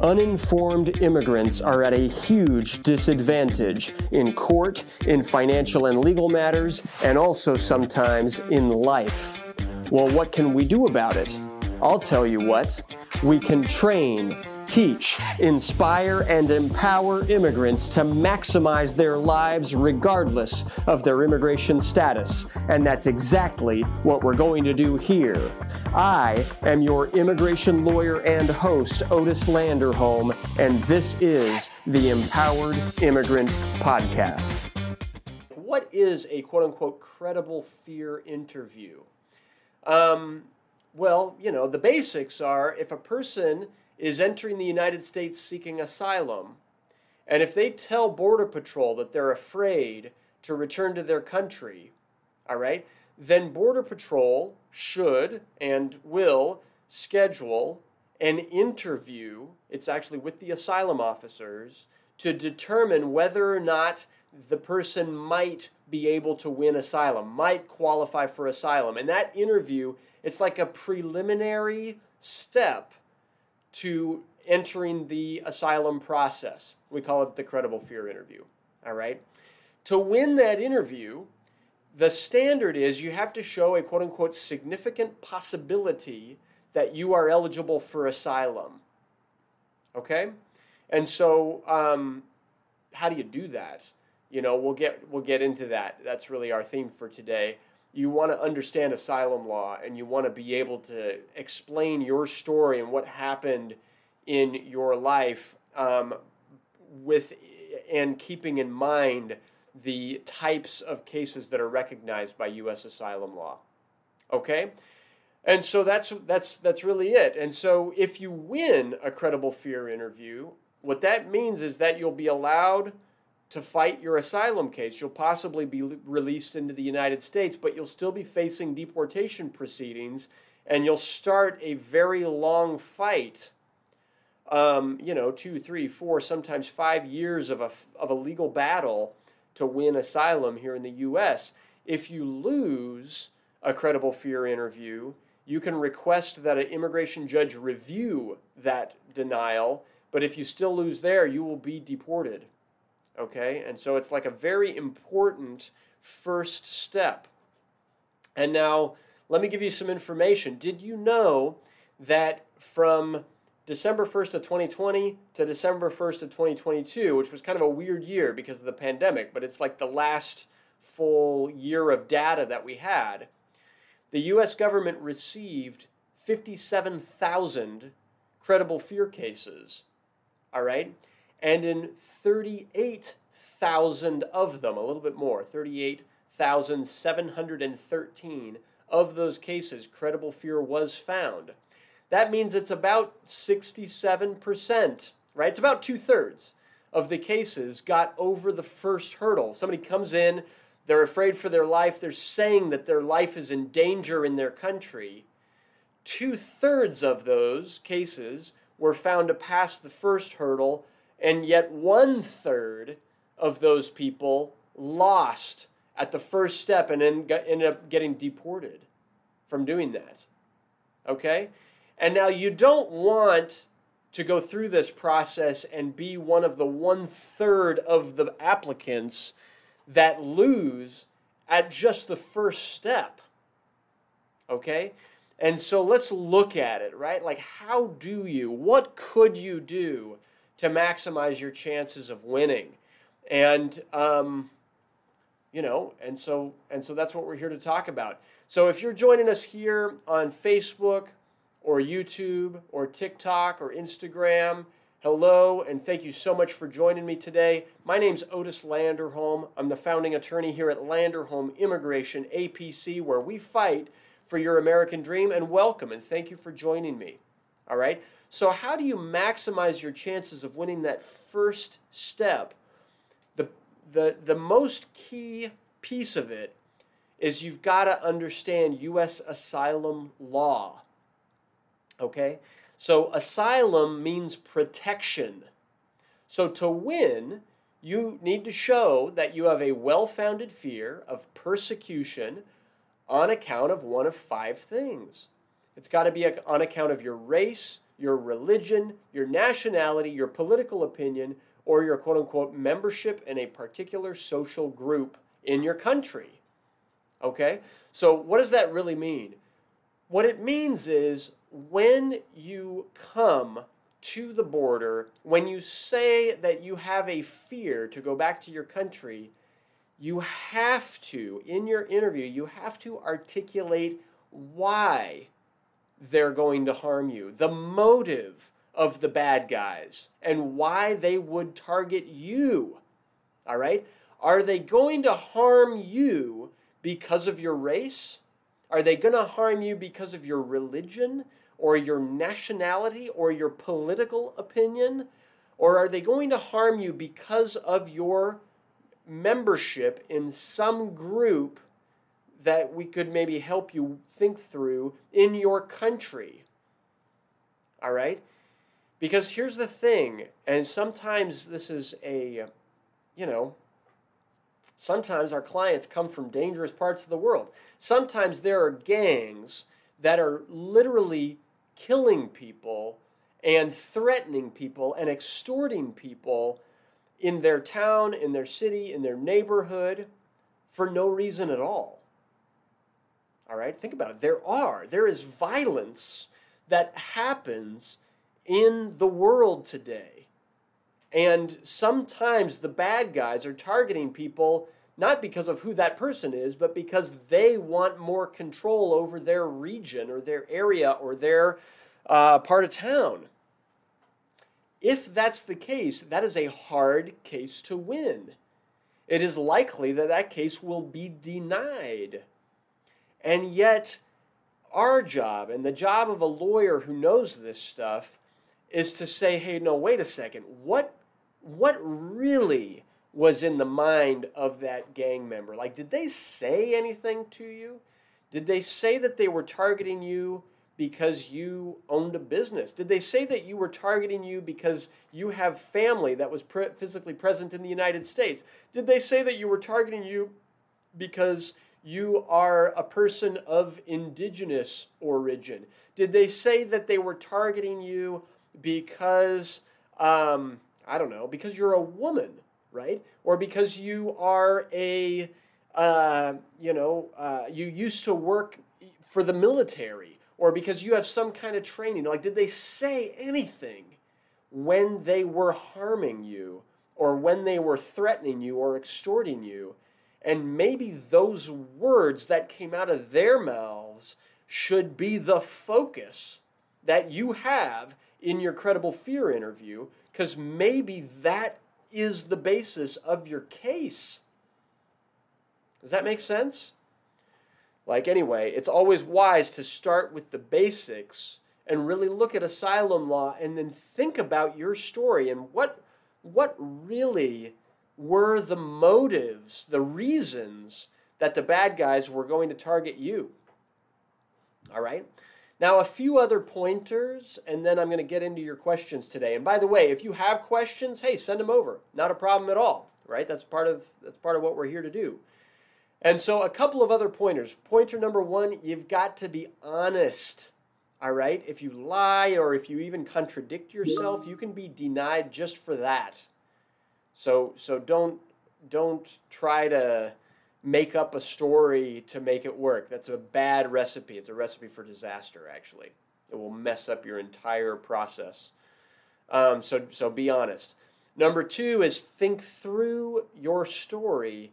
Uninformed immigrants are at a huge disadvantage in court, in financial and legal matters, and also sometimes in life. Well, what can we do about it? I'll tell you what. We can train, teach, inspire, and empower immigrants to maximize their lives regardless of their immigration status. And that's exactly what we're going to do here. I am your immigration lawyer and host, Otis Landerholm, and this is the Empowered Immigrant Podcast. What is a quote unquote credible fear interview? Um, well, you know, the basics are if a person is entering the United States seeking asylum, and if they tell Border Patrol that they're afraid to return to their country, all right, then Border Patrol should and will schedule an interview. It's actually with the asylum officers to determine whether or not the person might be able to win asylum, might qualify for asylum. And that interview, it's like a preliminary step to entering the asylum process. We call it the credible fear interview. All right? To win that interview, the standard is you have to show a quote unquote significant possibility that you are eligible for asylum. Okay? And so, um, how do you do that? You know, we'll get we'll get into that. That's really our theme for today. You want to understand asylum law, and you want to be able to explain your story and what happened in your life, um, with and keeping in mind the types of cases that are recognized by U.S. asylum law. Okay, and so that's that's that's really it. And so if you win a credible fear interview, what that means is that you'll be allowed to fight your asylum case. You'll possibly be released into the United States, but you'll still be facing deportation proceedings, and you'll start a very long fight. Um, you know, two, three, four, sometimes five years of a of a legal battle to win asylum here in the U.S. If you lose a credible fear interview, you can request that an immigration judge review that denial. But if you still lose there, you will be deported. Okay? And so it's like a very important first step. And now, let me give you some information. Did you know that from December 1st of 2020 to December 1st of 2022, which was kind of a weird year because of the pandemic, but it's like the last full year of data that we had, the US government received 57,000 credible fear cases. All right? And in 38,000 of them, a little bit more, 38,713 of those cases, credible fear was found that means it's about 67%, right? It's about two thirds of the cases got over the first hurdle. Somebody comes in, they're afraid for their life, they're saying that their life is in danger in their country. Two thirds of those cases were found to pass the first hurdle, and yet one third of those people lost at the first step and then ended up getting deported from doing that. Okay? And now you don't want to go through this process and be one of the one third of the applicants that lose at just the first step. Okay? And so let's look at it, right? Like, how do you, what could you do to maximize your chances of winning? And, um, you know, and so, and so that's what we're here to talk about. So if you're joining us here on Facebook, or YouTube or TikTok or Instagram. Hello, and thank you so much for joining me today. My name's Otis Landerholm. I'm the founding attorney here at Landerholm Immigration APC, where we fight for your American dream. And welcome, and thank you for joining me. All right? So, how do you maximize your chances of winning that first step? The, the, the most key piece of it is you've got to understand U.S. asylum law. Okay? So asylum means protection. So to win, you need to show that you have a well founded fear of persecution on account of one of five things. It's got to be on account of your race, your religion, your nationality, your political opinion, or your quote unquote membership in a particular social group in your country. Okay? So, what does that really mean? What it means is when you come to the border, when you say that you have a fear to go back to your country, you have to, in your interview, you have to articulate why they're going to harm you, the motive of the bad guys, and why they would target you. All right? Are they going to harm you because of your race? Are they going to harm you because of your religion or your nationality or your political opinion? Or are they going to harm you because of your membership in some group that we could maybe help you think through in your country? All right? Because here's the thing, and sometimes this is a, you know, sometimes our clients come from dangerous parts of the world. Sometimes there are gangs that are literally killing people and threatening people and extorting people in their town, in their city, in their neighborhood for no reason at all. All right, think about it. There are, there is violence that happens in the world today. And sometimes the bad guys are targeting people not because of who that person is, but because they want more control over their region or their area or their uh, part of town. If that's the case, that is a hard case to win. It is likely that that case will be denied. And yet, our job and the job of a lawyer who knows this stuff is to say, hey, no, wait a second. What, what really was in the mind of that gang member? Like, did they say anything to you? Did they say that they were targeting you because you owned a business? Did they say that you were targeting you because you have family that was pre- physically present in the United States? Did they say that you were targeting you because you are a person of indigenous origin? Did they say that they were targeting you because, um, I don't know, because you're a woman? right? Or because you are a, uh, you know, uh, you used to work for the military, or because you have some kind of training. Like, did they say anything when they were harming you, or when they were threatening you, or extorting you? And maybe those words that came out of their mouths should be the focus that you have in your credible fear interview, because maybe that is the basis of your case. Does that make sense? Like, anyway, it's always wise to start with the basics and really look at asylum law and then think about your story and what, what really were the motives, the reasons that the bad guys were going to target you. All right? Now, a few other pointers, and then I'm going to get into your questions today. And by the way, if you have questions, hey, send them over. Not a problem at all, right? That's part of that's part of what we're here to do. And so, a couple of other pointers. Pointer number one: you've got to be honest. All right. If you lie or if you even contradict yourself, you can be denied just for that. So, so don't don't try to make up a story to make it work. That's a bad recipe. It's a recipe for disaster, actually. It will mess up your entire process. Um, so, so be honest. Number two is think through your story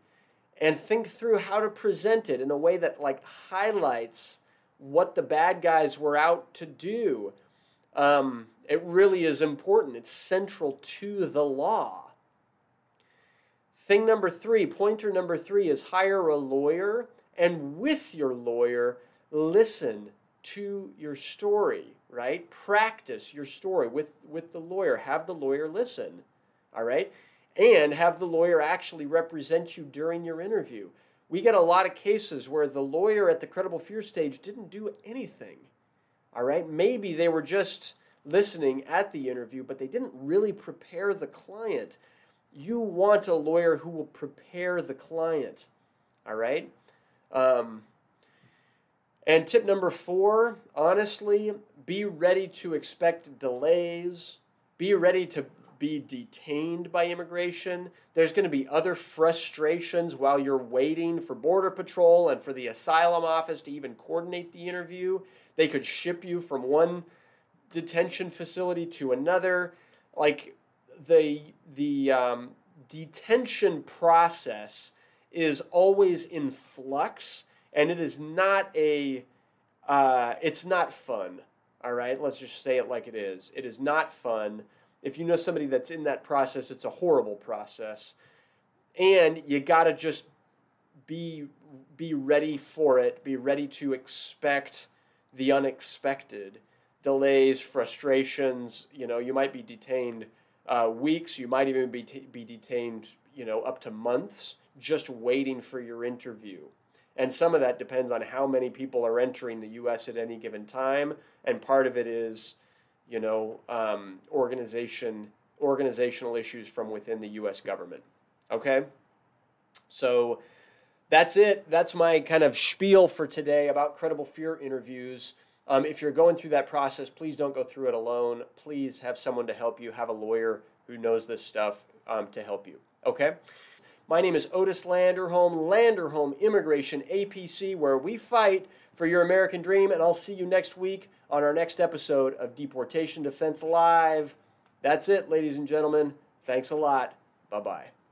and think through how to present it in a way that like highlights what the bad guys were out to do. Um, it really is important. It's central to the law. Thing number three, pointer number three is hire a lawyer and with your lawyer, listen to your story, right? Practice your story with, with the lawyer. Have the lawyer listen, all right? And have the lawyer actually represent you during your interview. We get a lot of cases where the lawyer at the credible fear stage didn't do anything, all right? Maybe they were just listening at the interview, but they didn't really prepare the client you want a lawyer who will prepare the client. All right? Um, And tip number four honestly, be ready to expect delays, be ready to be detained by immigration. There's going to be other frustrations while you're waiting for Border Patrol and for the asylum office to even coordinate the interview. They could ship you from one detention facility to another. Like the the um, detention process is always in flux, and it is not a uh, it's not fun. All right, let's just say it like it is. It is not fun. If you know somebody that's in that process, it's a horrible process, and you got to just be be ready for it. Be ready to expect the unexpected delays, frustrations. You know, you might be detained uh, weeks. You might even be t- be detained. You know, up to months, just waiting for your interview. And some of that depends on how many people are entering the U.S. at any given time, and part of it is, you know, um, organization organizational issues from within the U.S. government. Okay, so that's it. That's my kind of spiel for today about credible fear interviews. Um, if you're going through that process, please don't go through it alone. Please have someone to help you. Have a lawyer who knows this stuff um, to help you. Okay. My name is Otis Landerholm, Landerholm Immigration APC, where we fight for your American dream. And I'll see you next week on our next episode of Deportation Defense Live. That's it, ladies and gentlemen. Thanks a lot. Bye bye.